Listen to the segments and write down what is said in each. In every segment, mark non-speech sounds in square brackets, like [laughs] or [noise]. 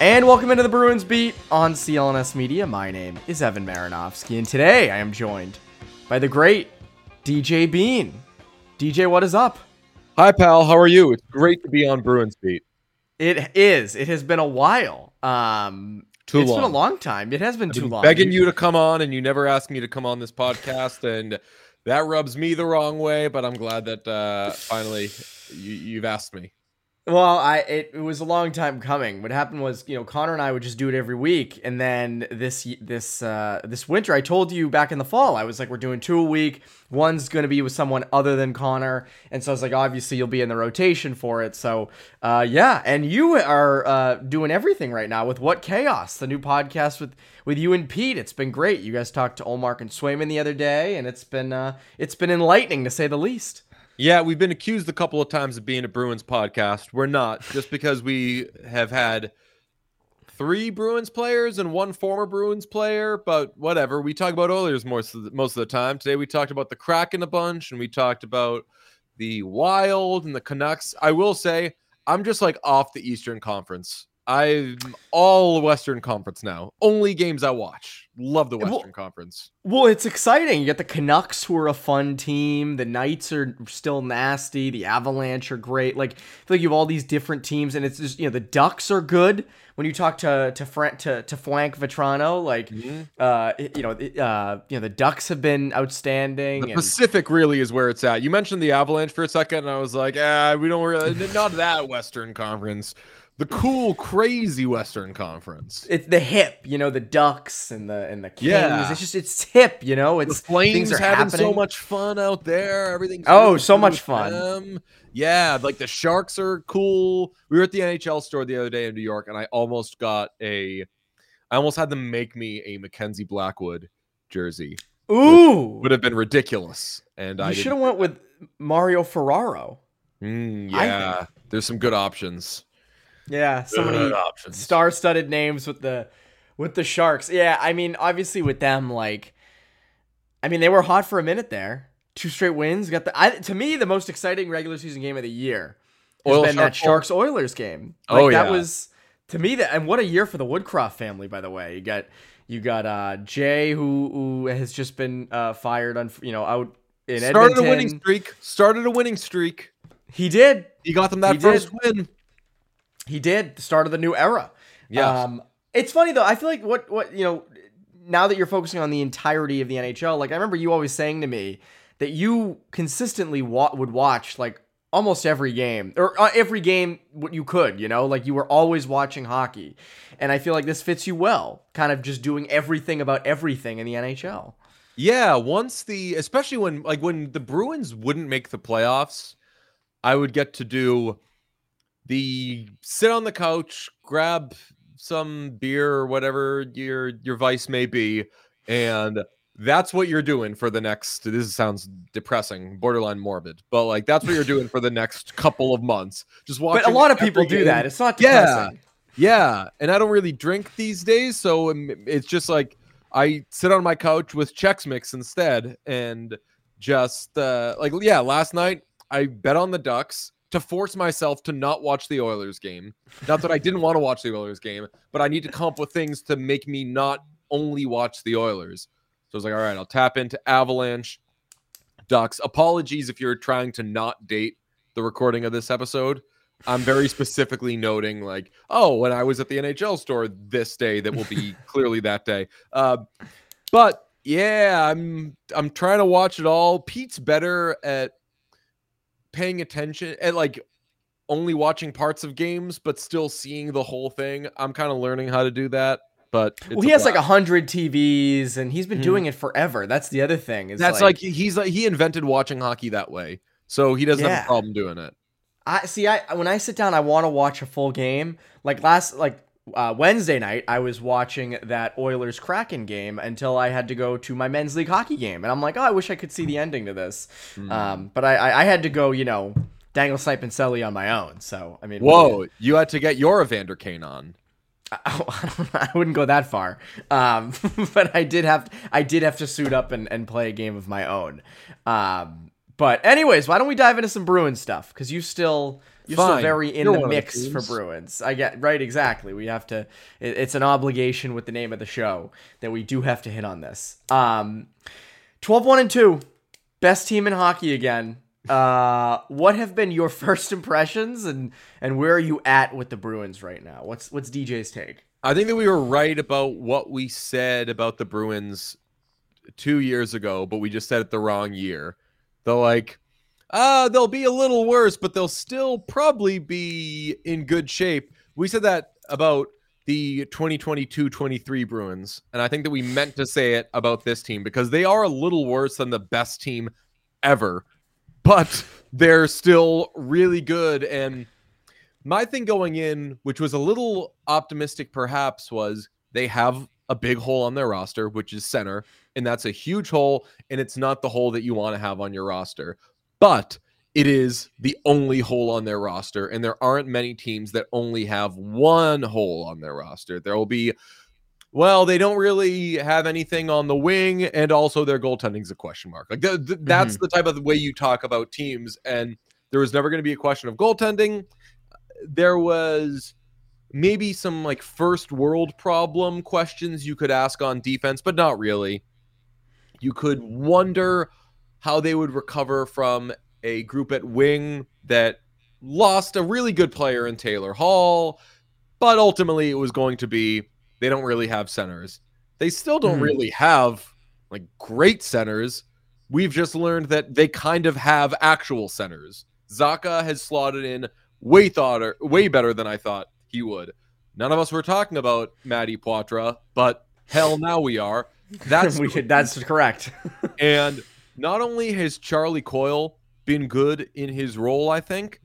And welcome into the Bruins Beat on CLNS Media. My name is Evan Marinofsky, and today I am joined by the great DJ Bean. DJ, what is up? Hi, pal. How are you? It's great to be on Bruins beat. It is. It has been a while. Um, Too It's long. been a long time. It has been I've too been long. begging you to come on, and you never ask me to come on this podcast, and that rubs me the wrong way. But I'm glad that uh, finally you, you've asked me. Well, I it, it was a long time coming. What happened was, you know, Connor and I would just do it every week, and then this this uh, this winter, I told you back in the fall, I was like, we're doing two a week. One's going to be with someone other than Connor, and so I was like, obviously you'll be in the rotation for it. So, uh, yeah, and you are uh, doing everything right now with What Chaos, the new podcast with with you and Pete. It's been great. You guys talked to Ullmark and Swayman the other day, and it's been uh, it's been enlightening to say the least. Yeah, we've been accused a couple of times of being a Bruins podcast. We're not, just because we have had three Bruins players and one former Bruins player. But whatever, we talk about Oilers most of the, most of the time. Today we talked about the Kraken a bunch, and we talked about the Wild and the Canucks. I will say, I'm just like off the Eastern Conference. I'm all Western Conference now. Only games I watch. Love the Well- Western Conference. Well, it's exciting. You got the Canucks, who are a fun team. The Knights are still nasty. The Avalanche are great. Like, I feel like you have all these different teams, and it's just you know the Ducks are good. When you talk to to Frank to, to Flank Vatrano, like, uh, you know, uh, you know, the Ducks have been outstanding. The and- Pacific really is where it's at. You mentioned the Avalanche for a second, and I was like, ah, we don't really, not that Western Conference. The cool, crazy Western Conference. it's the hip, you know, the Ducks and the and the Kings. Yeah. It's just it's hip, you know. The It's Flames things are having happening. so much fun out there. Everything's Oh, so much fun. them. Yeah, like the Sharks are cool. We were at the NHL store the other day in New York, and I almost got a, I almost had them make me a Mackenzie Blackwood jersey. Ooh, Would have been ridiculous, and I you didn't- should have went with Mario Ferraro. Mm, yeah, there's some good options. Yeah, so many options. star-studded names with the with the Sharks. Yeah, I mean, obviously with them, like, I mean, they were hot for a minute there. Two straight wins. Got the I, to me the most exciting regular season game of the year has Oil been that Sharks Oilers game. Oh, Like, that yeah. was to me that and what a year for the Woodcroft family. By the way, you got you got uh Jay who who has just been uh fired on you know out in Started Edmonton. a winning streak. Started a winning streak. He did. He got them that He first did. win. He did the start of the new era. Yeah. Um, it's funny though. I feel like what what you know now that you're focusing on the entirety of the NHL. Like I remember you always saying to me that you consistently wa- would watch like almost every game or uh, every game what you could. You know, like you were always watching hockey, and I feel like this fits you well. Kind of just doing everything about everything in the NHL. Yeah, once the especially when like when the Bruins wouldn't make the playoffs, I would get to do the sit on the couch, grab some beer or whatever your your vice may be, and that's what you're doing for the next this sounds depressing, borderline morbid, but like that's what you're doing [laughs] for the next couple of months. Just watching But a lot of people do that. It's not Yeah. depressing. Yeah, and I don't really drink these days, so um, it's just like I sit on my couch with Chex Mix instead, and just uh, like yeah, last night I bet on the Ducks. To force myself to not watch the Oilers game. Not that I didn't want to watch the Oilers game, but I need to come up with things to make me not only watch the Oilers. So I was like, all right, I'll tap into Avalanche, Ducks. Apologies if you're trying to not date the recording of this episode. I'm very specifically noting, like, oh, when I was at the NHL store this day, that will be [laughs] clearly that day. Uh, but yeah, I'm I'm trying to watch it all. Pete's better at paying attention and like only watching parts of games, but still seeing the whole thing. I'm kind of learning how to do that. But well, he has like a hundred TVs, and he's been mm-hmm. doing it forever. That's the other thing. That's like, like, he's like he invented watching hockey that way, so he doesn't yeah. have a problem doing it. I see. I when I sit down, I want to watch a full game. Like last, like uh, Wednesday night, I was watching that Oilers Kraken game until I had to go to my men's league hockey game, and I'm like, oh, I wish I could see the ending to this. Mm. Um, but I, I, I had to go, you know, dangle snipe and selly on my own. So I mean, whoa, you had to get your Evander Kane on. [laughs] I, wouldn't go that far, um, [laughs] but I did have I did have to suit up and, and play a game of my own. Um, but anyways, why don't we dive into some Bruins stuff? Because you still you're Fine. still very in you're the mix the for Bruins. I get right exactly. We have to. It, it's an obligation with the name of the show that we do have to hit on this. Um, 12 1 and 2 best team in hockey again uh, what have been your [laughs] first impressions, and and where are you at with the Bruins right now? What's what's DJ's take? I think that we were right about what we said about the Bruins two years ago, but we just said it the wrong year. They're like, uh, they'll be a little worse, but they'll still probably be in good shape. We said that about the 2022-23 Bruins, and I think that we meant to say it about this team because they are a little worse than the best team ever but they're still really good. And my thing going in, which was a little optimistic perhaps, was they have a big hole on their roster, which is center. And that's a huge hole. And it's not the hole that you want to have on your roster. But it is the only hole on their roster. And there aren't many teams that only have one hole on their roster. There will be well, they don't really have anything on the wing, and also their goaltending's a question mark. Like th- th- that's mm-hmm. the type of way you talk about teams, and there was never going to be a question of goaltending. There was maybe some like first world problem questions you could ask on defense, but not really. You could wonder how they would recover from a group at wing that lost a really good player in Taylor Hall, but ultimately it was going to be they don't really have centers. They still don't mm. really have like great centers. We've just learned that they kind of have actual centers. Zacha has slotted in way thought or way better than I thought he would. None of us were talking about Matty Poitras, but hell, now we are. [laughs] That's we should, that's correct. and not only has Charlie Coyle been good in his role, I think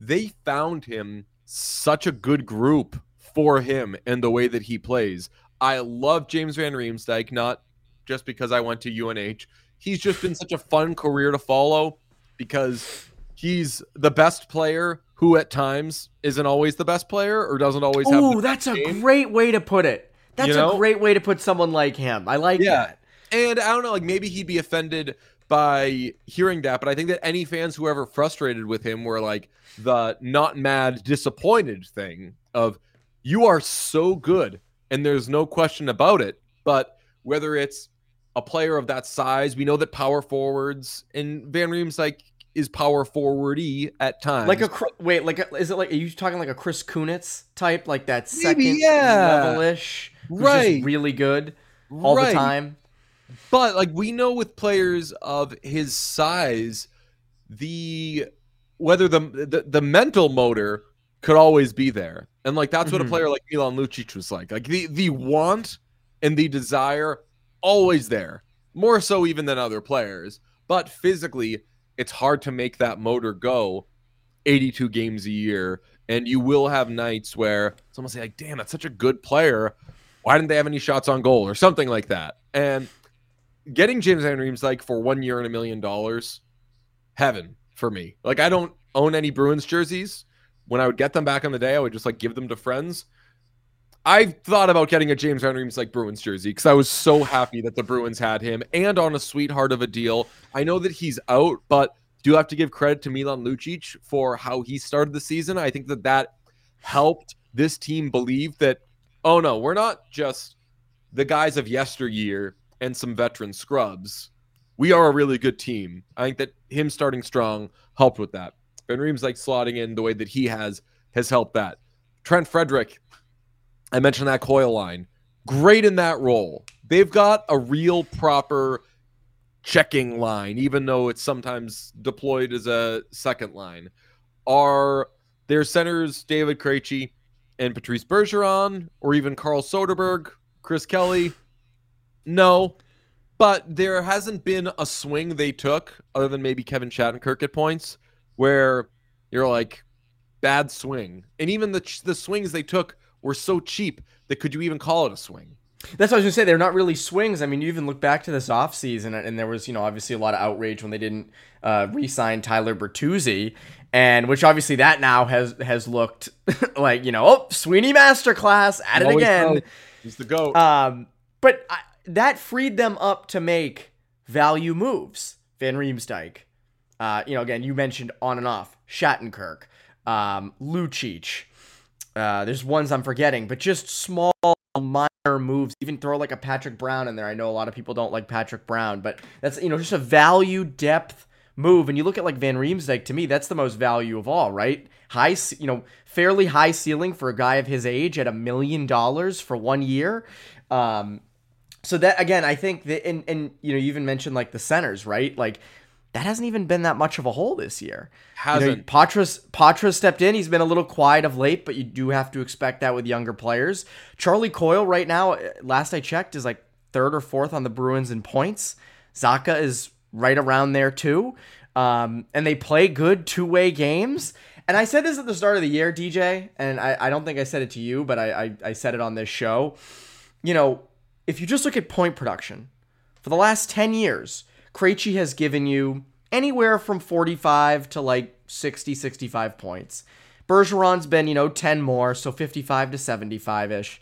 they found him such a good group for him and the way that he plays. I love James Van Riemsdyk, not just because I went to UNH. He's just been such a fun career to follow because he's the best player who at times isn't always the best player or doesn't always have. Oh, that's a great way to put it. That's you know? a great way to put someone like him. I like yeah. that. And I don't know, like maybe he'd be offended by hearing that, but I think that any fans who ever frustrated with him were like the not mad, disappointed thing of you are so good, and there's no question about it. But whether it's a player of that size, we know that power forwards and Van Riemsdyk is power forwardy at times. Like a wait, like a, is it like are you talking like a Chris Kunitz type, like that second Maybe, yeah. level-ish, right? really good all right. the time. But like we know with players of his size, the whether the the, the mental motor could always be there. And like that's mm-hmm. what a mm-hmm. player like Milan Lucic was like. Like the the want and the desire always there. More so even than other players. But physically, it's hard to make that motor go 82 games a year. And you will have nights where someone say, like, damn, that's such a good player. Why didn't they have any shots on goal or something like that? And getting James Van Riemsdyk for one year and a million dollars, heaven for me. Like I don't own any Bruins jerseys when I would get them back in the day, I would just like give them to friends. I thought about getting a James Van like Bruins jersey because I was so happy that the Bruins had him and on a sweetheart of a deal. I know that he's out, but do have to give credit to Milan Lucic for how he started the season. I think that that helped this team believe that, oh no, we're not just the guys of yesteryear and some veteran scrubs. We are a really good team. I think that him starting strong helped with that. Van like slotting in the way that he has has helped that. Trent Frederic, I mentioned that Coyle line. Great in that role. They've got a real proper checking line, even though it's sometimes deployed as a second line. Are their centers David Krejci and Patrice Bergeron, or even Carl Soderberg, Chris Kelly? No, but there hasn't been a swing they took, other than maybe Kevin Shattenkirk at points, where you're like, bad swing. And even the the swings they took were so cheap that could you even call it a swing? That's what I was gonna say. They're not really swings. I mean, you even look back to this offseason, and there was, you know, obviously a lot of outrage when they didn't uh, re-sign Tyler Bertuzzi, and which obviously that now has has looked [laughs] like, you know, oh, Sweeney masterclass at it again. He's the goat. Um, but I, that freed them up to make value moves. Van Riemsdyk, uh, you know, again, you mentioned on and off Shattenkirk, um, Lucic. Uh, there's ones I'm forgetting, but just small minor moves. Even throw like a Patrick Brown in there. I know a lot of people don't like Patrick Brown, but that's you know just a value depth move. And you look at like Van Riemsdyk. To me, that's the most value of all, right? High, you know, fairly high ceiling for a guy of his age at a million dollars for one year. Um, so that again, I think that, and and you know, you even mentioned like the centers, right? Like that hasn't even been that much of a hole this year. Hasn't. You know, Poitras Poitras stepped in. He's been a little quiet of late, but you do have to expect that with younger players. Charlie Coyle right now, last I checked, is like third or fourth on the Bruins in points. Zacha is right around there too. Um, and they play good two way games. And I said this at the start of the year, DJ, and I, I don't think I said it to you, but I, I, I said it on this show. You know, if you just look at point production for the last 10 years, Krejci has given you anywhere from 45 to like 60, 65 points. Bergeron's been, you know, 10 more, so 55 to 75 ish.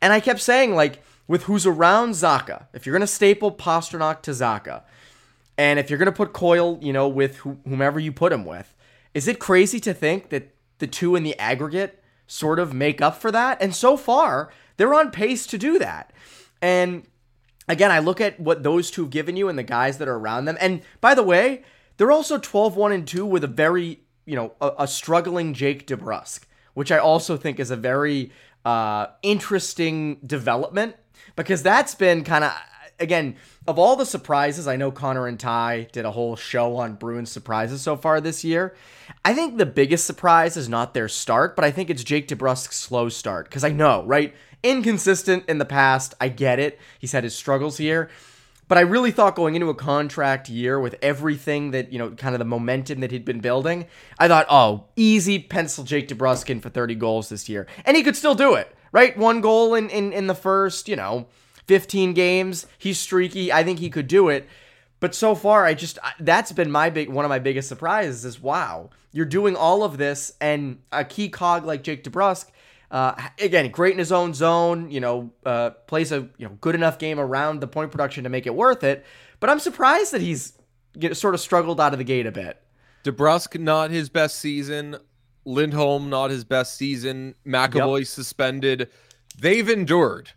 And I kept saying, like, with who's around Zacha, if you're going to staple Pastrnak to Zacha, and if you're going to put Coyle, you know, with whomever you put him with, is it crazy to think that the two in the aggregate sort of make up for that? And so far, they're on pace to do that. And again, I look at what those two have given you and the guys that are around them. And by the way, they're also 12 1 and 2 with a very, you know, a, a struggling Jake DeBrusk, which I also think is a very uh, interesting development because that's been kind of, again, of all the surprises, I know Connor and Ty did a whole show on Bruins surprises so far this year. I think the biggest surprise is not their start, but I think it's Jake DeBrusk's slow start because I know, right? Inconsistent in the past. I get it. He's had his struggles here. But I really thought going into a contract year with everything that, you know, kind of the momentum that he'd been building, I thought, oh, easy pencil Jake DeBrusk for 30 goals this year. And he could still do it, right? One goal in, in, in the first, you know, 15 games. He's streaky. I think he could do it. But so far, I just, that's been my big, one of my biggest surprises is wow, you're doing all of this and a key cog like Jake DeBrusk uh, again, great in his own zone. You know, uh, plays a you know good enough game around the point production to make it worth it. But I'm surprised that he's you know, sort of struggled out of the gate a bit. DeBrusk not his best season. Lindholm not his best season. McAvoy yep. suspended. They've endured,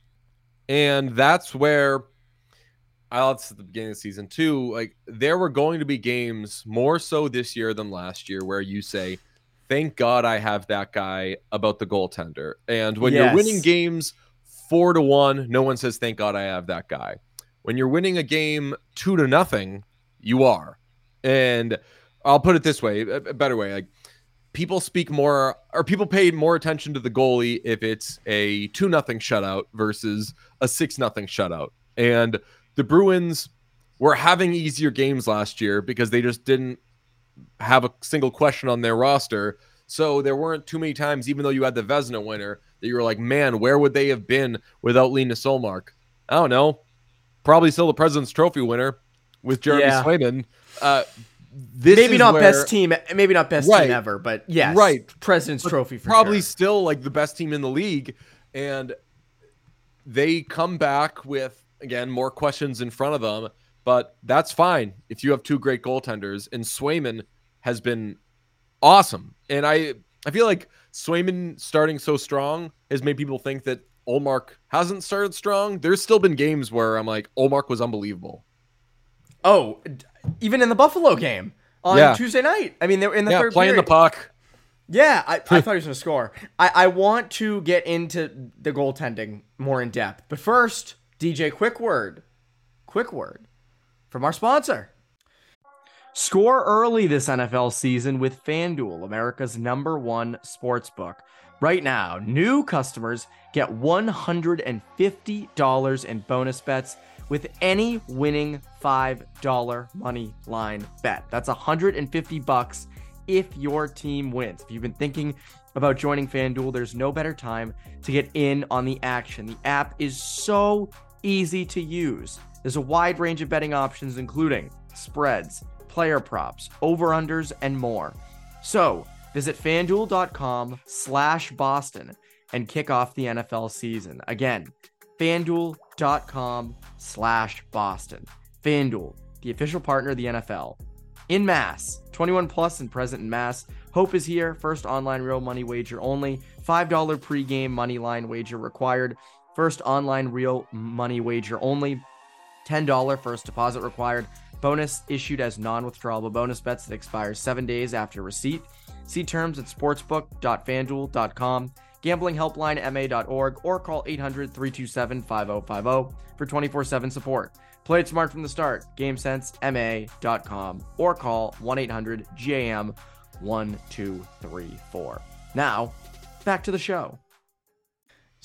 and that's where I thought at the beginning of season two, Like there were going to be games more so this year than last year where you say thank God I have that guy about the goaltender. And when yes. you're winning games four to one, no one says, thank God I have that guy. When you're winning a game two to nothing, you are. And I'll put it this way a better way. Like people speak more or people pay more attention to the goalie if it's a two nothing shutout versus a six nothing shutout. And the Bruins were having easier games last year because they just didn't have a single question on their roster. So there weren't too many times, even though you had the Vezina winner, that you were like, man, where would they have been without Linus Ullmark? I don't know. Probably still the President's Trophy winner with Jeremy yeah. Swayman. Uh, maybe not where, best team, maybe not best right, team ever, but yes, right, President's but Trophy for probably sure. still like the best team in the league, and they come back with again more questions in front of them but that's fine if you have two great goaltenders. And Swayman has been awesome. And I I feel like Swayman starting so strong has made people think that Ullmark hasn't started strong. There's still been games where I'm like, Ullmark was unbelievable. Oh, even in the Buffalo game on Yeah. Tuesday night. I mean, they were in the yeah, third playing period. the puck. Yeah, I, I [laughs] thought he was going to score. I, I want to get into the goaltending more in depth. But first, DJ, quick word. Quick word from our sponsor. Score early this NFL season with FanDuel, America's number one sports book. Right now, new customers get $150 in bonus bets with any winning $5 money line bet. That's 150 bucks if your team wins. If you've been thinking about joining FanDuel, there's no better time to get in on the action. The app is so easy to use. There's a wide range of betting options, including spreads, player props, over-unders, and more. So visit fanduel.com slash Boston and kick off the NFL season. Again, fanduel.com slash Boston. FanDuel, the official partner of the NFL. In Mass, 21 plus and present in Mass. Hope is here. First online real money wager only. $5 pregame money line wager required. First online real money wager only. $10 first deposit required. Bonus issued as non withdrawable bonus bets that expire seven days after receipt. See terms at sportsbook.fanduel.com, gamblinghelplinema.org, or call 800 327 5050 for 24 7 support. Play it smart from the start. GameSenseMA.com or call 1 800 GAM 1234. Now, back to the show.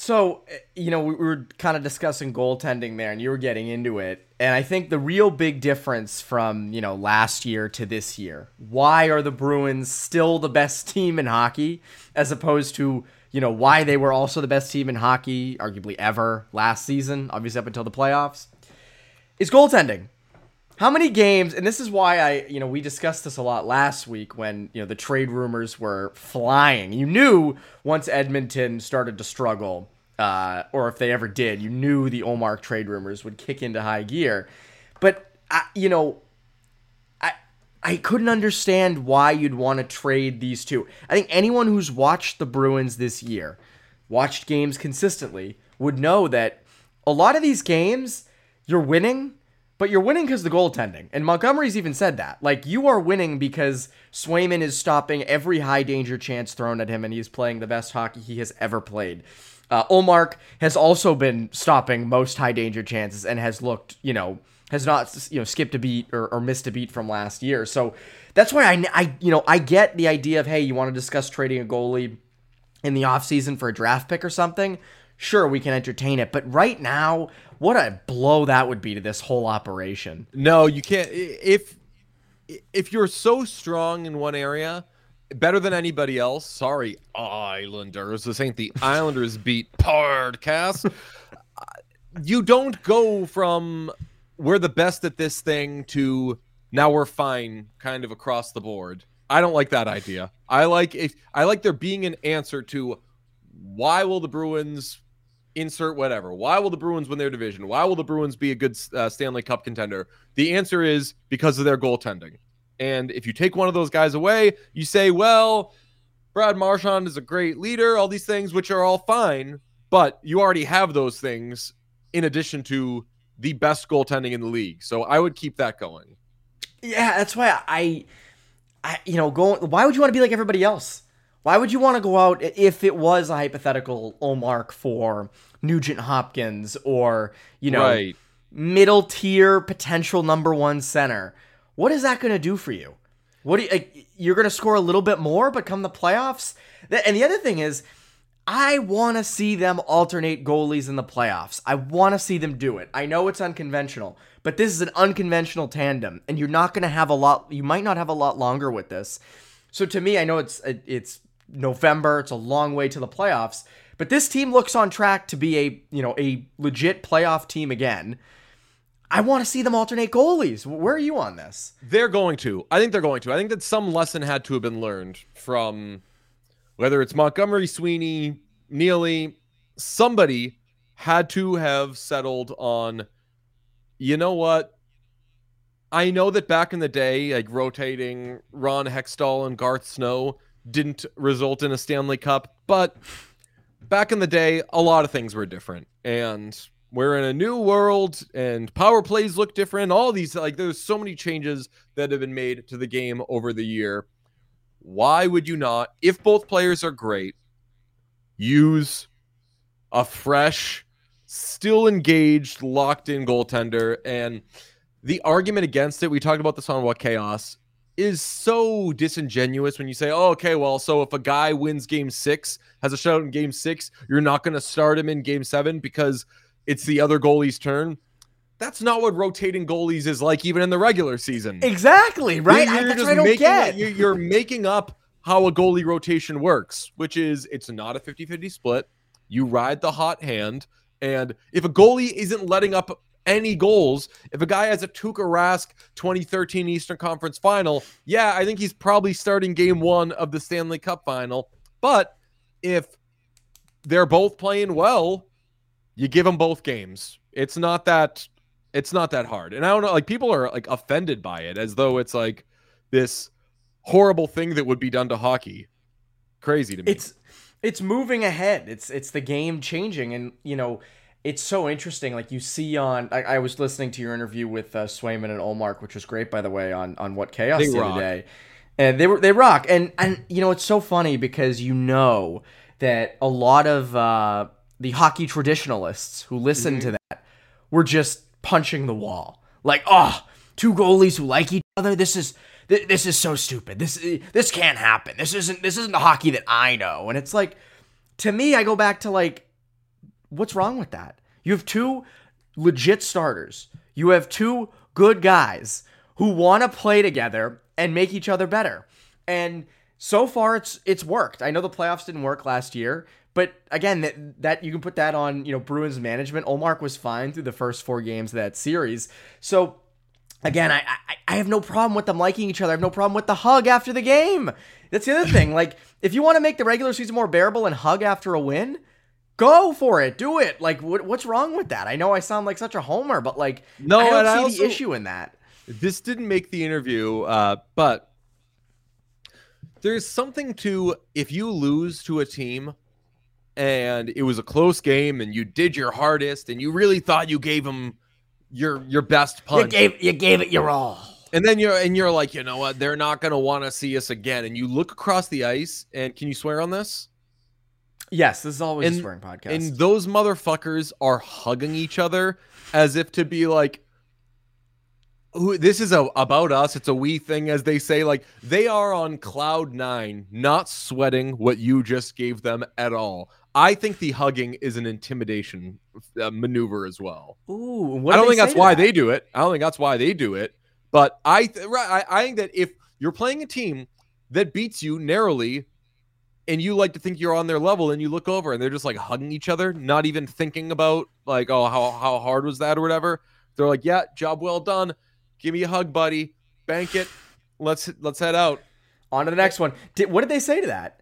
So, eh, you know, we were kind of discussing goaltending there and you were getting into it. And I think the real big difference from, you know, last year to this year, why are the Bruins still the best [laughs] team in hockey as opposed to, you know, why they were also the best team in hockey, arguably ever last season, obviously up until the playoffs, is goaltending. How many games, and this is why I, you know, we discussed this a lot last week when, you know, the trade rumors were flying. You knew once Edmonton started to struggle, uh, or if they ever did, you knew the Ullmark trade rumors would kick into high gear. But, I, you know, I, I couldn't understand why you'd want to trade these two. I think anyone who's watched the Bruins this year, watched games consistently, would know that a lot of these games, you're winning but you're winning because the goaltending. And Montgomery's even said that. Like, you are winning because Swayman is stopping every high danger chance thrown at him, and he's playing the best hockey he has ever played. Uh, Ullmark has also been stopping most high danger chances and has looked, you know, has not, you know, skipped a beat or, or missed a beat from last year. So that's why I, I, you know, I get the idea of, hey, you want to discuss trading a goalie in the offseason for a draft pick or something. Sure, we can entertain it. But right now, what a blow that would be to this whole operation. No, you can't. If if you're so strong in one area, better than anybody else. Sorry, Islanders. This ain't the Islanders beat podcast. Uh, You don't go from we're the best at this thing to now we're fine, kind of across the board. I don't like that idea. I like if I like there being an answer to why will the Bruins insert whatever. Why will the Bruins win their division? Why will the Bruins be a good uh, Stanley Cup contender? The answer is because of their goaltending. And if you take one of those guys away, you say, well, Brad Marchand is a great leader, all these things, which are all fine, but you already have those things in addition to the best goaltending in the league. So I would keep that going. Yeah, that's why I, I, you know, go. Why would you want to be like everybody else? Why would you want to go out if it was a hypothetical Ullmark for Nugent Hopkins or you know Right. middle tier potential number one center? What is that going to do for you? What do you, like, you're going to score a little bit more, but come the playoffs, and the other thing is, I want to see them alternate goalies in the playoffs. I want to see them do it. I know it's unconventional, but this is an unconventional tandem, and you're not going to have a lot. You might not have a lot longer with this. So to me, I know it's it's November. It's a long way to the playoffs, but this team looks on track to be a you know a legit playoff team again. I want to see them alternate goalies. Where are you on this? They're going to. I think they're going to. I think that some lesson had to have been learned from whether it's Montgomery, Sweeney, Neely, somebody had to have settled on, you know what? I know that back in the day, like rotating Ron Hextall and Garth Snow didn't result in a Stanley Cup, but back in the day, a lot of things were different. And we're in a new world and power plays look different. All these, like, there's so many changes that have been made to the game over the year. Why would you not, if both players are great, use a fresh, still engaged, locked in goaltender? And the argument against it, we talked about this on What Chaos, is so disingenuous when you say, oh, okay, well, so if a guy wins game six, has a shutout in game six, you're not going to start him in game seven because it's the other goalie's turn. That's not what rotating goalies is like, even in the regular season. Exactly, right? You're, you're that's just what I don't making, get. You're, you're making up how a goalie rotation works, which is it's not a 50 50 split. You ride the hot hand. And if a goalie isn't letting up any goals, if a guy has a Tuukka Rask 2013 Eastern Conference final, yeah, I think he's probably starting game one of the Stanley Cup final. But if they're both playing well, you give them both games. It's not that it's not that hard. And I don't know, like people are like offended by it as though it's like this horrible thing that would be done to hockey. Crazy to me. It's it's moving ahead. It's it's the game changing, and you know, it's so interesting. Like you see on, I, I was listening to your interview with uh, Swayman and Ullmark, which was great, by the way, on on what chaos They the rock. other day, and they were they rock, and and you know, it's so funny because you know that a lot of uh, the hockey traditionalists who listen to mm-hmm. that were just punching the wall, like, oh, two goalies who like each other. This is th- this is so stupid. This this can't happen. This isn't this isn't the hockey that I know. And it's like, to me, I go back to like, what's wrong with that? You have two legit starters. You have two good guys who want to play together and make each other better. And so far, it's it's worked. I know the playoffs didn't work last year, but again, that that you can put that on you know Bruins management. Ullmark was fine through the first four games of that series. So again, I, I I have no problem with them liking each other. I have no problem with the hug after the game. That's the other thing. Like, if you want to make the regular season more bearable and hug after a win, go for it. Do it. Like, what, what's wrong with that? I know I sound like such a homer, but like, No, I don't and I see also- the issue in that. this didn't make the interview, uh, but there's something to if you lose to a team and it was a close game and you did your hardest and you really thought you gave them your your best You punch. gave you gave it your all. and then you're and you're like you know what? They're not going to want to see us again. And you look across the ice and can you swear on this? Yes, this is always And- a swearing podcast. and those motherfuckers are hugging each other as if to be like who this is a, about us. It's a we thing as they say. Like they are on cloud nine not sweating what you just gave them at all i think the hugging is an intimidation uh, maneuver as well. Ooh, what i do don't think that's why that? they do it. I don't think that's why they do it. But i th- right, I, I think that if you're playing a team that beats you narrowly and you like to think you're on their level and you look over and they're just like hugging each other not even thinking about like oh how, how hard was that or whatever they're like yeah job well done. Give me a hug buddy. Bank it. Let's let's head out. On to the next one. Did, what did they say to that?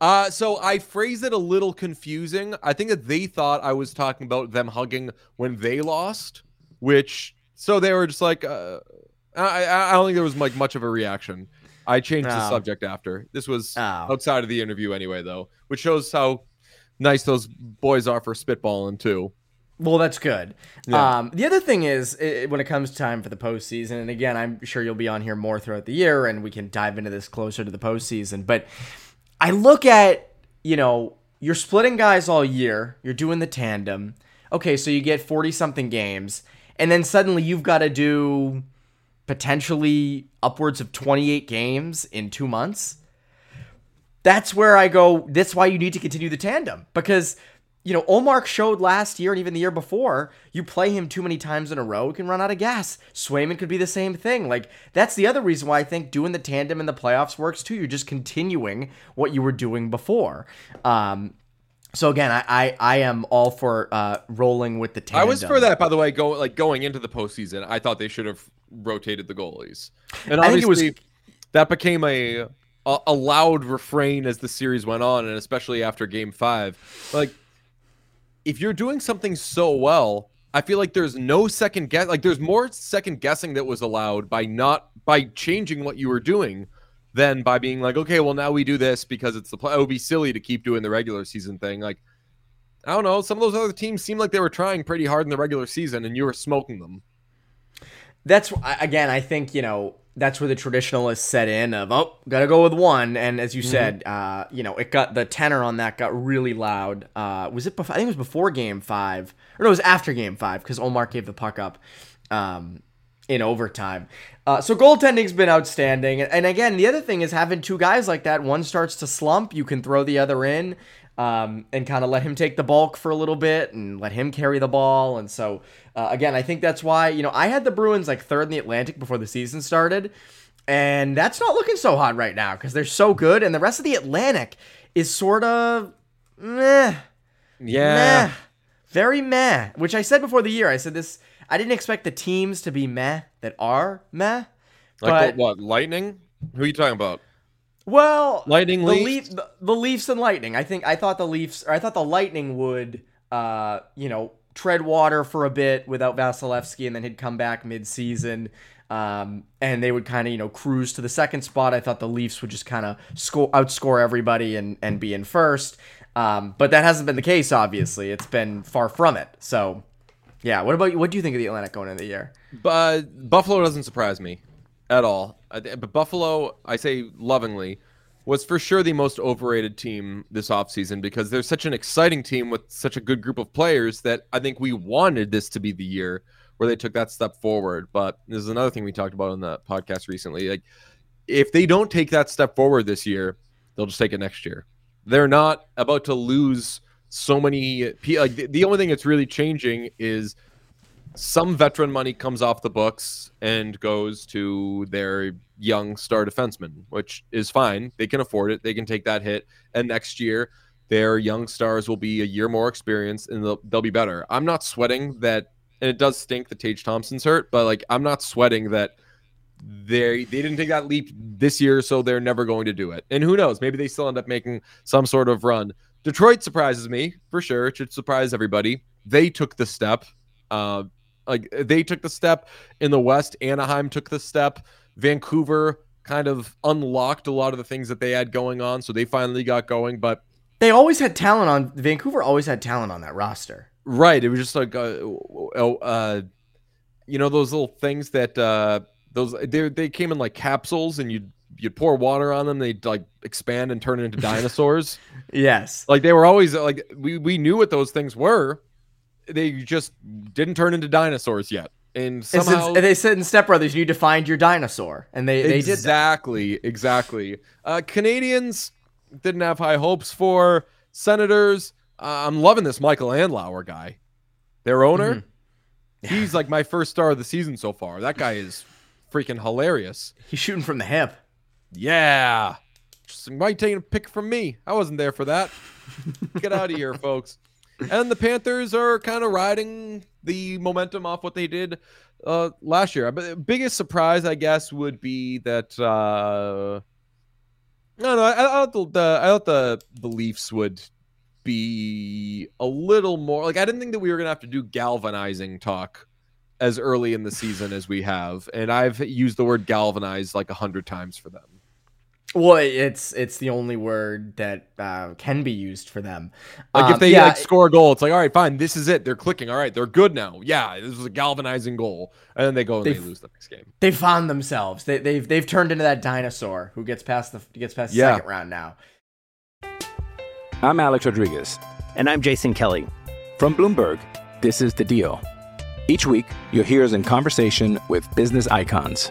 Uh so i phrased it a little confusing i think that they thought i was talking about them hugging when they lost which so they were just like uh i i I don't think there was like much of a reaction i changed the Oh. subject after this was Oh. outside of the interview anyway though which shows how nice those boys are for spitballing too Well, that's good. Yeah. Um, the other thing is, i when it comes time for the postseason, and again, I'm sure you'll be on here more throughout the year, and we can dive into this closer to the postseason. But I look at, you know, you're splitting guys all year, you're doing the tandem. Okay, so you get 40 something games, and then suddenly you've got to do potentially upwards of 28 games in two months that's where I go. That's why you need to continue the tandem because you know Ullmark showed last year and even the year before. You play him too many times in a row, you can run out of gas. Swayman could be the same thing. Like that's the other reason why I think doing the tandem in the playoffs works too. You're just continuing what you were doing before. Um, so again, I I, I am all for uh, rolling with the tandem. I was for that, by the way. Go like going into the postseason, I thought they should have rotated the goalies, and I think it was- obviously that became a, a a loud refrain as the series went on, and especially after Game Five. Like, if you're doing something so well, I feel like there's no second guess. Like there's more second guessing that was allowed by not by changing what you were doing than by being like, okay, well now we do this because it's the play. It would be silly to keep doing the regular season thing. Like I don't know. Some of those other teams seemed like they were trying pretty hard in the regular season, and you were smoking them. That's again, I think you know that's where the traditionalists set in of oh, gotta go with one. And as you mm-hmm. said, uh, you know, it got the tenor on that got really loud. Uh, was it? Before, I think it was before Game Five, or no, it was after Game Five because Ullmark gave the puck up. Um, in overtime. Uh, so goaltending's been outstanding. And again, the other thing is having two guys like that. One starts to slump, you can throw the other in um, and kind of let him take the bulk for a little bit and let him carry the ball. And so, uh, again, I think that's why, you know, I had the Bruins like third in the Atlantic before the season started. And that's not looking so hot right now because they're so good. And the rest of the Atlantic is sort of meh. Yeah. Meh. Very meh. Which I said before the year. I said this. I didn't expect the teams to be meh that are meh. Like but, what? Lightning? Who are you talking about? Well, Lightning the Leafs. Leaf, the, the, Leafs and Lightning. I think I thought the Leafs or I thought the Lightning would uh, you know, tread water for a bit without Vasilevskiy and then he'd come back mid-season. Um, and they would kind of, you know, cruise to the second spot. I thought the Leafs would just kind of score outscore everybody and and be in first. Um, but that hasn't been the case obviously. It's been far from it. So, yeah, what about you? What do you think of the Atlantic going into the year? But Buffalo doesn't surprise me at all. But Buffalo, I say lovingly, was for sure the most overrated team this offseason because they're such an exciting team with such a good group of players that I think we wanted this to be the year where they took that step forward. But this is another thing we talked about on the podcast recently. Like, if they don't take that step forward this year, they'll just take it next year. They're not about to lose so many. Like, the only thing that's really changing is some veteran money comes off the books and goes to their young star defenseman, which is fine. They can afford it. They can take that hit. And next year, their young stars will be a year more experienced and they'll, they'll be better. I'm not sweating that, and it does stink that Tage Thompson's hurt, but like I'm not sweating that they they didn't take that leap this year, so they're never going to do it. And who knows? Maybe they still end up making some sort of run. Detroit surprises me for sure. It should surprise everybody. They took the step. Uh, like they took the step in the West. Anaheim took the step. Vancouver kind of unlocked a lot of the things that they had going on, so they finally got going. But they always had talent on Vancouver. Always had talent on that roster. Right. It was just like, uh, uh you know, those little things that uh, those they they came in like capsules, and you'd you'd pour water on them. They'd like expand and turn into [laughs] dinosaurs. yes. Like they were always like we we knew what those things were they just didn't turn into dinosaurs yet. And somehow they said in Step Brothers, you defined your dinosaur, and they they exactly, did exactly. Uh, Canadiens didn't have high hopes for Senators. Uh, I'm loving this Michael Andlauer guy, their owner. Mm-hmm. Yeah. He's like my first star of the season so far. That guy is freaking hilarious. He's shooting from the hip. Yeah, just might take a pick from me. I wasn't there for that. Get out of here, folks and the Panthers are kind of riding the momentum off what they did uh, last year. But biggest surprise, I guess, would be that. Uh, no, no, I, I thought the, the I thought the the Leafs would be a little more like I didn't think that we were gonna have to do galvanizing talk as early in the season as we have, and I've used the word galvanize like a hundred times for them. Well, it's it's the only word that uh, can be used for them. Like um, if they yeah, like score a goal, it's like all right, fine, this is it. They're clicking. All right, they're good now. Yeah, this was a galvanizing goal, and then they go and they lose the next game. They found themselves. They, have they've, they've turned into that dinosaur who gets past the gets past the yeah. second round now. I'm Alex Rodriguez, and I'm Jason Kelly from Bloomberg. This is the Deal. Each week, you'll hear us in conversation with business icons.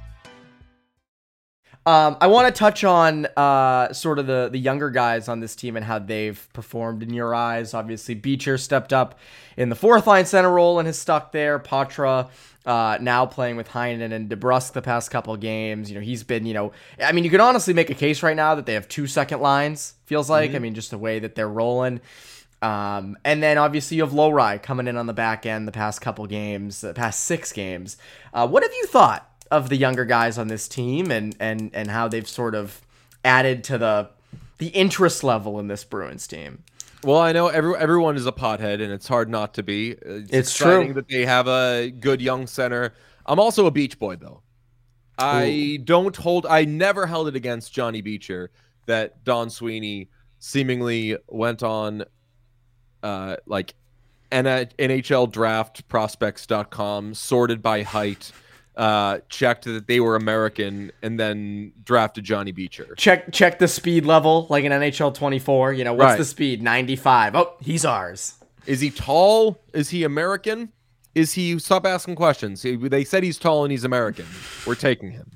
Um, I want to touch on uh, sort of the the younger guys on this team and how they've performed in your eyes. Obviously, Beecher stepped up in the fourth line center role and has stuck there. Poitras uh, now playing with Heinen and DeBrusk the past couple games. You know, he's been, you know, I mean, you can honestly make a case right now that they have two second lines, feels like. Mm-hmm. I mean, just the way that they're rolling. Um, and then obviously you have Lohrei coming in on the back end the past couple games, the past six games. Uh, what have you thought of the younger guys on this team and, and, and how they've sort of added to the the interest level in this Bruins team? Well, I know every, everyone is a pothead, and it's hard not to be. It's, it's true that they have a good young center. I'm also a beach boy, though. I Ooh. don't hold. I never held it against Johnny Beecher that Don Sweeney seemingly went on, uh, like, NHL draft prospects.com sorted by height uh, checked that they were American and then drafted Johnny Beecher. Check check the speed level like an NHL 24. You know, what's right. the speed? 95. Oh, he's ours. Is he tall? Is he American? Is he stop asking questions? They said he's tall and he's American. We're taking him.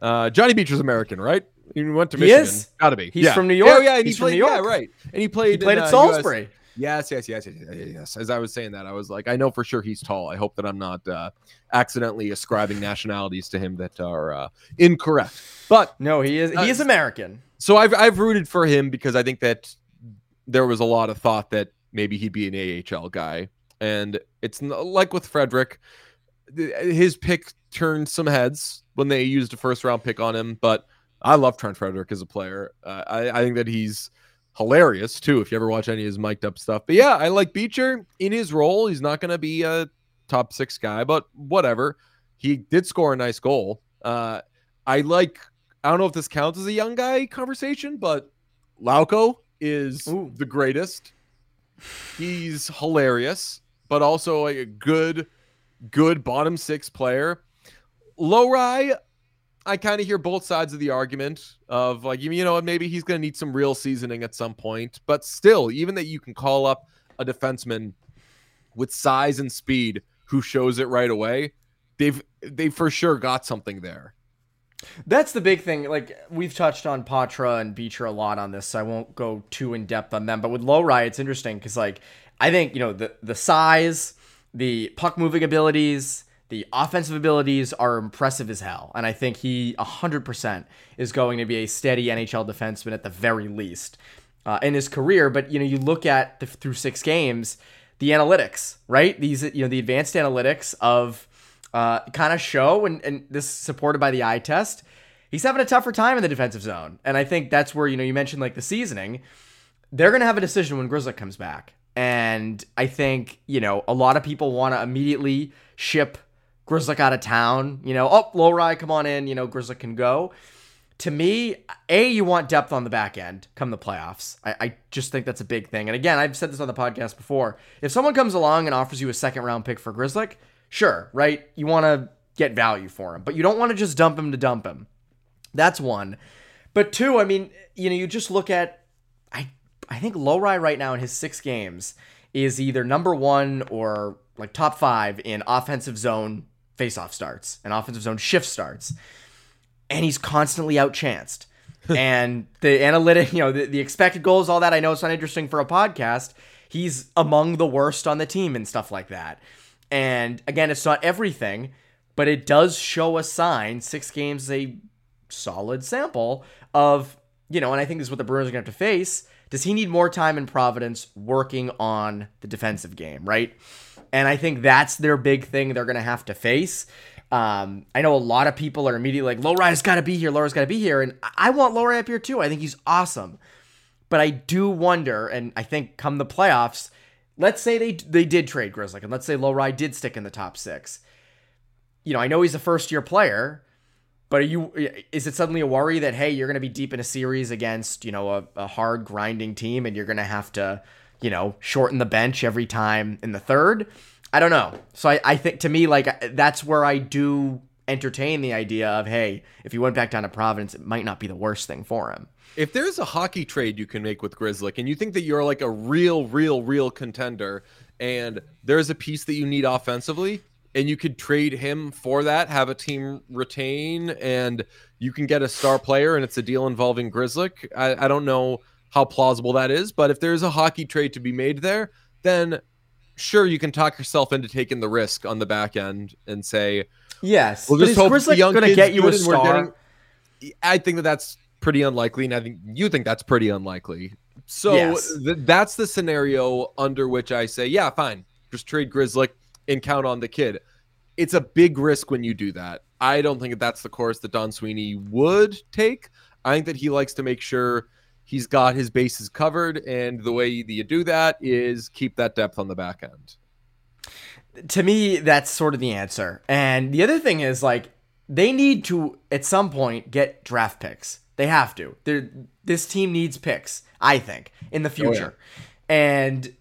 Uh, Johnny Beecher's American, right? He went to Michigan. He is? Gotta be. He's yeah. from New York. Oh, yeah, and he's he played, from New York. Yeah, right. And he played. He played in, at uh, Salisbury. US. Yes, yes, yes, yes, yes, yes. As I was saying that, I was like, I know for sure he's tall. I hope that I'm not uh, accidentally ascribing nationalities to him that are uh, incorrect. But no, he is he is uh, American. So I've I've rooted for him because I think that there was a lot of thought that maybe he'd be an AHL guy, and it's like with Frederic, his pick turned some heads when they used a first round pick on him. But I love Trent Frederic as a player. Uh, I I think that he's hilarious too if you ever watch any of his mic'd up stuff. But yeah, I like Beecher in his role. He's not going to be a top six guy, but whatever. He did score a nice goal. Uh, I like. I don't know if this counts as a young guy conversation, but Lauko is Ooh. the greatest. He's hilarious, but also a good, good bottom six player. Lohrei, I kind of hear both sides of the argument of like, you know, maybe he's going to need some real seasoning at some point. But still, even that you can call up a defenseman with size and speed who shows it right away, they've they for sure got something there. That's the big thing. Like we've touched on Poitras and Beecher a lot on this, so I won't go too in depth on them. But with Lohrei, it's interesting because like I think you know the the size, the puck moving abilities the offensive abilities are impressive as hell. And I think he 100% is going to be a steady NHL defenseman at the very least uh, in his career. But, you know, you look at the, through six games, the analytics, right? These, you know, the advanced analytics of uh, kind of show, and, and this supported by the eye test, he's having a tougher time in the defensive zone. And I think that's where, you know, you mentioned like the seasoning. They're to have a decision when Grzelcyk comes back. And I think, you know, a lot of people want to immediately ship Grzelcyk out of town, you know, oh, Lohrei, come on in, you know, Grzelcyk can go. To me, A, you want depth on the back end come the playoffs. I, I just think that's a big thing. And again, I've said this on the podcast before. If someone comes along and offers you a second round pick for Grzelcyk, sure, right? You want to get value for him, but you don't want to just dump him to dump him. That's one. But two, I mean, you know, you just look at I I think Lohrei right now in his six games is either number one or like top five in offensive zone faceoff starts and offensive zone shift starts, and he's constantly outchanced. [laughs] and the analytic, you know, the, the expected goals, all that. I know it's not interesting for a podcast. He's among the worst on the team and stuff like that. And again, it's not everything, but it does show a sign. Six games is a solid sample of, you know, and I think this is what the Bruins are going to have to face. Does he need more time in Providence working on the defensive game, right? And I think that's their big thing they're going to have to face. Um, I know a lot of people are immediately like, has got to be here. Lohrei's got to be here. And I want Lohrei up here too. I think he's awesome. But I do wonder, and I think come the playoffs, let's say they they did trade Grzelcyk, and let's say Lohrei did stick in the top six. You know, I know he's a first year player, but are you is it suddenly a worry that hey, you're going to be deep in a series against you know a, a hard grinding team, and you're going to have to you know, shorten the bench every time in the third. I don't know. So I, I think to me, like, that's where I do entertain the idea of, hey, if he went back down to Providence, it might not be the worst thing for him. If there's a hockey trade you can make with Grzelcyk and you think that you're like a real, real, real contender and there's a piece that you need offensively, and you could trade him for that, have a team retain, and you can get a star player, and it's a deal involving Grzelcyk. I, I don't know how plausible that is, but if there's a hockey trade to be made there, then sure you can talk yourself into taking the risk on the back end and say, yes, we'll just hope the young going to get you a star. Getting, I think that that's pretty unlikely, and I think you think that's pretty unlikely. So yes. th- that's the scenario under which I say, yeah, fine, just trade Grzelcyk and count on the kid. It's a big risk when you do that. I don't think that that's the course that Don Sweeney would take. I think that he likes to make sure he's got his bases covered, and the way that you do that is keep that depth on the back end. To me, that's sort of the answer. And the other thing is like they need to at some point get draft picks. They have to. They're, this team needs picks, I think, in the future. Oh, yeah. And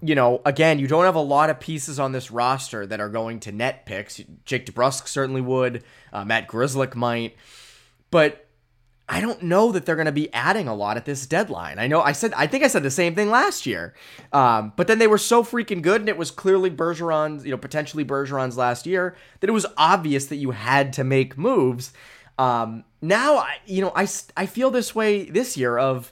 you know, again, you don't have a lot of pieces on this roster that are going to net picks. Jake DeBrusk certainly would. Uh, Matt Grzelcyk might, but I don't know that they're going to be adding a lot at this deadline. I know I said I think I said the same thing last year, um, but then they were so freaking good, and it was clearly Bergeron's, you know, potentially Bergeron's last year that it was obvious that you had to make moves. Um, now, you know, I I feel this way this year of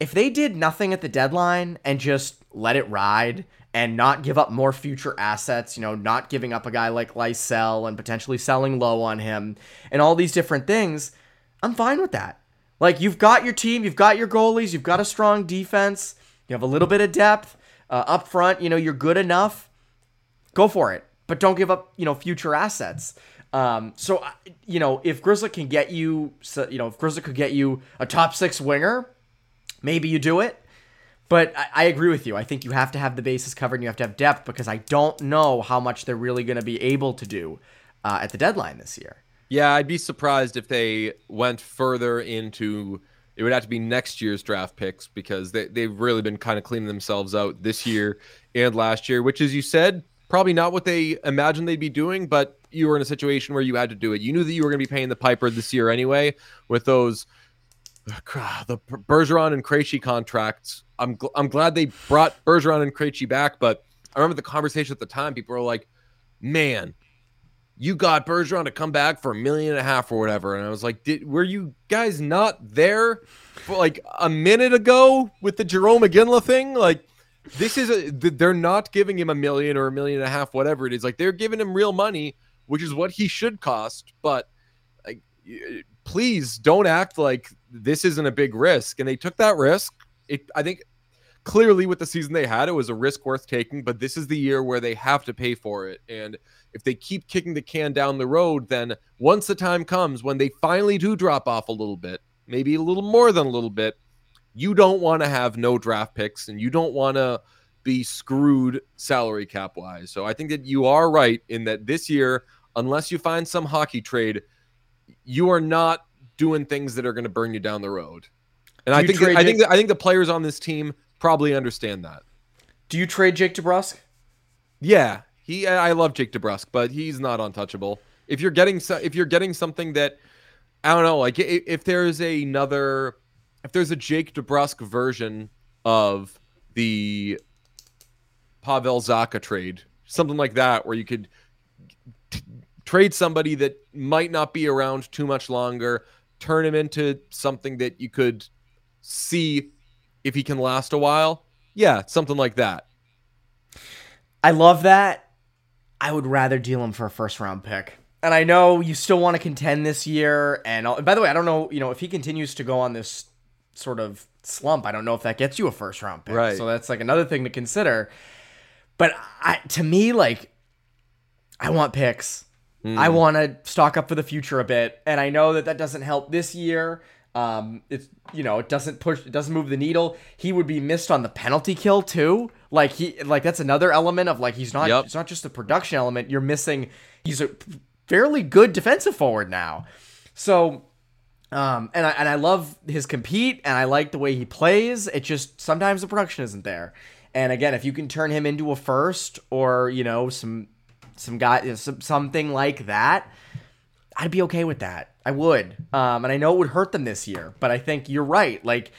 if they did nothing at the deadline and just let it ride and not give up more future assets, you know, not giving up a guy like Lysell and potentially selling low on him and all these different things, I'm fine with that. Like you've got your team, you've got your goalies, you've got a strong defense, you have a little bit of depth uh, up front, you know, you're good enough. Go for it, but don't give up, you know, future assets. Um, so you know, if Grizzly can get you, you know, if Grizzly could get you a top six winger, maybe you do it. But I, I, agree with you. I think you have to have the bases covered and you have to have depth because I don't know how much they're really going to be able to do uh, at the deadline this year. Yeah, I'd be surprised if they went further into it would have to be next year's draft picks because they, they've really been kind of cleaning themselves out this year and last year, which, as you said, probably not what they imagined they'd be doing, but you were in a situation where you had to do it. You knew that you were going to be paying the piper this year anyway with those uh, the Bergeron and Krejci contracts. I'm gl- I'm glad they brought Bergeron and Krejci back, but I remember the conversation at the time. People were like, "Man, you got Bergeron to come back for a million and a half or whatever," and I was like, "Did were you guys not there for like a minute ago with the Jerome Iginla thing? Like, this is a they're not giving him a million or a million and a half, whatever it is. Like they're giving him real money, which is what he should cost, but." Like, please don't act like this isn't a big risk. And they took that risk. It, I think clearly with the season they had, it was a risk worth taking, but this is the year where they have to pay for it. And if they keep kicking the can down the road, then once the time comes when they finally do drop off a little bit, maybe a little more than a little bit, you don't want to have no draft picks and you don't want to be screwed salary cap wise. So I think that you are right in that this year, unless you find some hockey trade, you are not doing things that are going to burn you down the road. And I think that, I think that, I think the players on this team probably understand that. Do you trade Jake DeBrusk? Yeah, he. I love Jake DeBrusk, but he's not untouchable. If you're getting so, if you're getting something that I don't know, like if there's another, if there's a Jake DeBrusk version of the Pavel Zacha trade, something like that, where you could trade somebody that might not be around too much longer, turn him into something that you could see if he can last a while. Yeah, something like that. I love that. I would rather deal him for a first round pick. And I know you still want to contend this year. And, and by the way, I don't know, you know, if he continues to go on this sort of slump, I don't know if that gets you a first round pick. Right. So that's like another thing to consider. But I, to me, like, I want picks. Mm. I want to stock up for the future a bit, and I know that that doesn't help this year. Um, it's you know it doesn't push, it doesn't move the needle. He would be missed on the penalty kill too. Like he, like that's another element of like he's not. Yep. It's not just the production element. You're missing. He's a fairly good defensive forward now. So um, and I and I love his compete, and I like the way he plays. It just sometimes the production isn't there. And again, if you can turn him into a first, or you know some some guy, some, something like that, I'd be okay with that. I would. Um, and I know it would hurt them this year, but I think you're right. Like,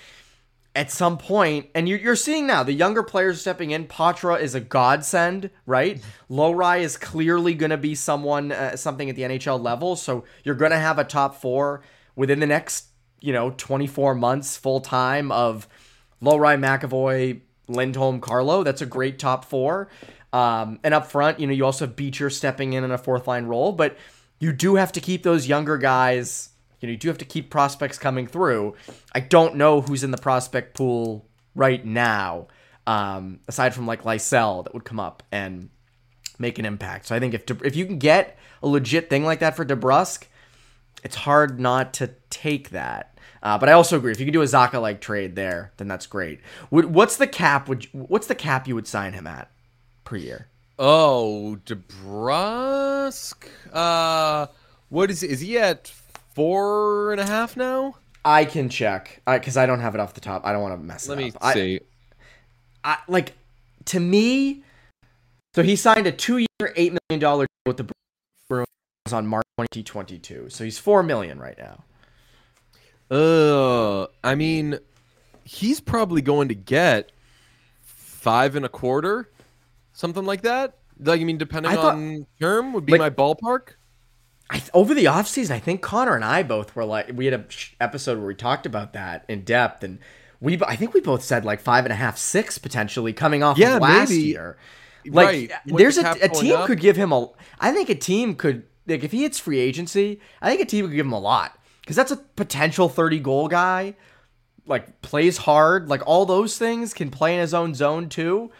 at some point, and you're, you're seeing now the younger players stepping in. Poitras is a godsend, right? Lohrei is clearly going to be someone, uh, something at the NHL level. So you're going to have a top four within the next, you know, 24 months full time of Lohrei, McAvoy, Lindholm, Carlo. That's a great top four. Um, and up front, you know, you also have Beecher stepping in in a fourth line role, but you do have to keep those younger guys you know, you do have to keep prospects coming through. I don't know who's in the prospect pool right now, um, aside from like Lysell that would come up and make an impact. So I think if De- if you can get a legit thing like that for DeBrusk, it's hard not to take that. Uh, but I also agree if you can do a Zacha like trade there, then that's great. what's the cap? Would you, what's the cap you would sign him at per year? Oh, DeBrusk. Uh, what is is he at four and a half now. I can check because I, I, don't have it off the top. I don't want to mess Let it up. Let me see. I, I, like to me. So he signed a two-year, eight million dollar deal with the Bruins on March 2022. So he's four million right now. Uh, I mean, he's probably going to get five and a quarter, something like that. Like, I mean, depending thought, on term, would be like, my ballpark. I, over the offseason, I think Connor and I both were like, we had a episode where we talked about that in depth, and we, I think we both said like five and a half, six potentially coming off yeah, of last maybe. year. Like, right. Uh, there's a, a team up. could give him a. I think a team could like if he hits free agency. I think a team could give him a lot because that's a potential thirty goal guy. Like plays hard, like all those things can play in his own zone too.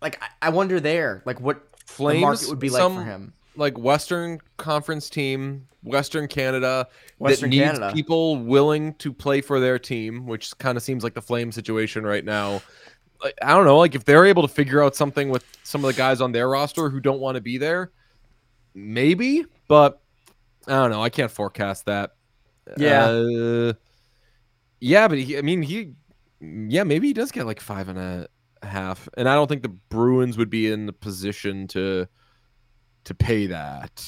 Like I, I wonder there, like what Flames, the market would be like some, for him like Western Conference team, Western Canada, Western that needs Canada. people willing to play for their team, which kind of seems like the Flame situation right now. I don't know, like if they're able to figure out something with some of the guys on their roster who don't want to be there, maybe, but I don't know. I can't forecast that. Yeah. Uh, yeah, but he, I mean, he, yeah, maybe he does get like five and a half, and I don't think the Bruins would be in the position to to pay that.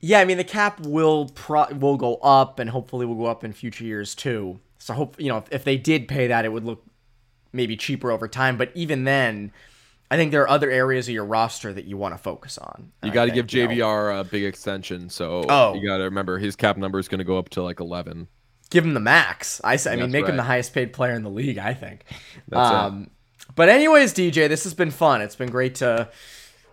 Yeah, I mean the cap will pro- will go up, and hopefully will go up in future years too. So hope you know if, if they did pay that, it would look maybe cheaper over time. But even then, I think there are other areas of your roster that you want to focus on. You got to give JVR you know. a big extension, so oh. you got to remember his cap number is going to go up to like eleven. Give him the max. I, say, I mean, make right. him the highest paid player in the league. I think. That's um, it. But anyways, DJ, this has been fun. It's been great to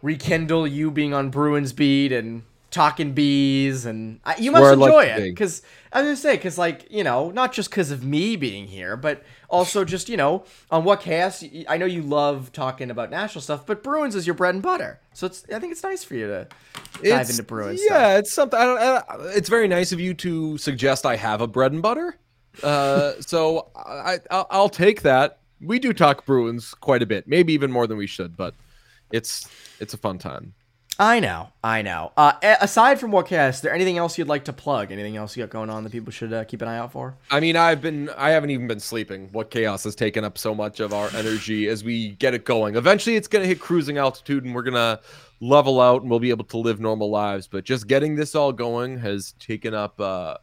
rekindle you being on Bruins beat and talking bees and I, you must enjoy like it because I was gonna say because like you know not just because of me being here but also just you know on what chaos I know you love talking about national stuff but Bruins is your bread and butter. So it's I think it's nice for you to dive it's, into Bruins yeah stuff. it's something I don't I, it's very nice of you to suggest I have a bread and butter. Uh, [laughs] so I I'll, I'll take that. We do talk Bruins quite a bit maybe even more than we should but it's it's a fun time. I know, I know. Uh, aside from What Chaos, is there anything else you'd like to plug? Anything else you got going on that people should uh, keep an eye out for? I mean, I've been, I haven't even been sleeping. What chaos has taken up so much of our energy as we get it going. Eventually, it's gonna hit cruising altitude, and we're gonna level out, and we'll be able to live normal lives. But just getting this all going has taken up uh,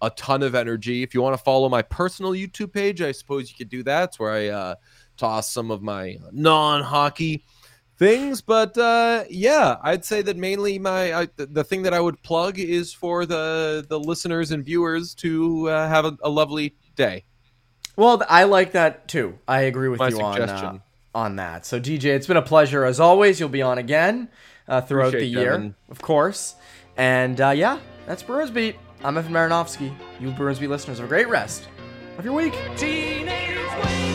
a ton of energy. If you want to follow my personal YouTube page, I suppose you could do that. It's where I uh, toss some of my non-hockey things but uh yeah i'd say that mainly my I, the thing that i would plug is for the the listeners and viewers to uh, have a, a, lovely day. Well i like that too. I agree with my you on uh, on that. So dj it's been a pleasure as always. You'll be on again uh, throughout Appreciate the year Kevin. of course. And uh, yeah that's bruins beat. I'm evan marinofsky. You bruins beat listeners have a great rest of your week. Teenage